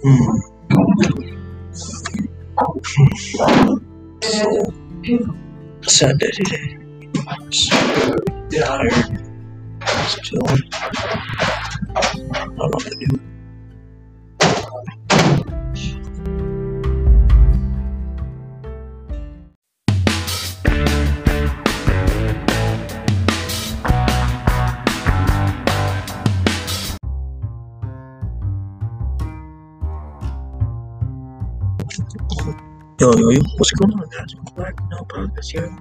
Hmm. Sad day today. Tired. Just Yo, yo, yo, what's going on, guys? Welcome back to no podcast here.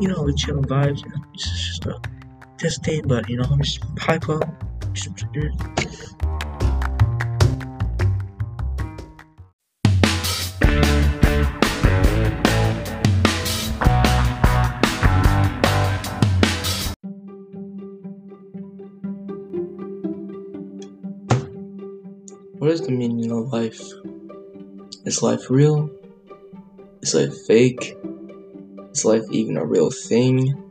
You know, we chilling vibes, you know, it's just a just day, but you know, I'm just hype up. Just, What is the meaning of life? Is life real? Is life fake? Is life even a real thing?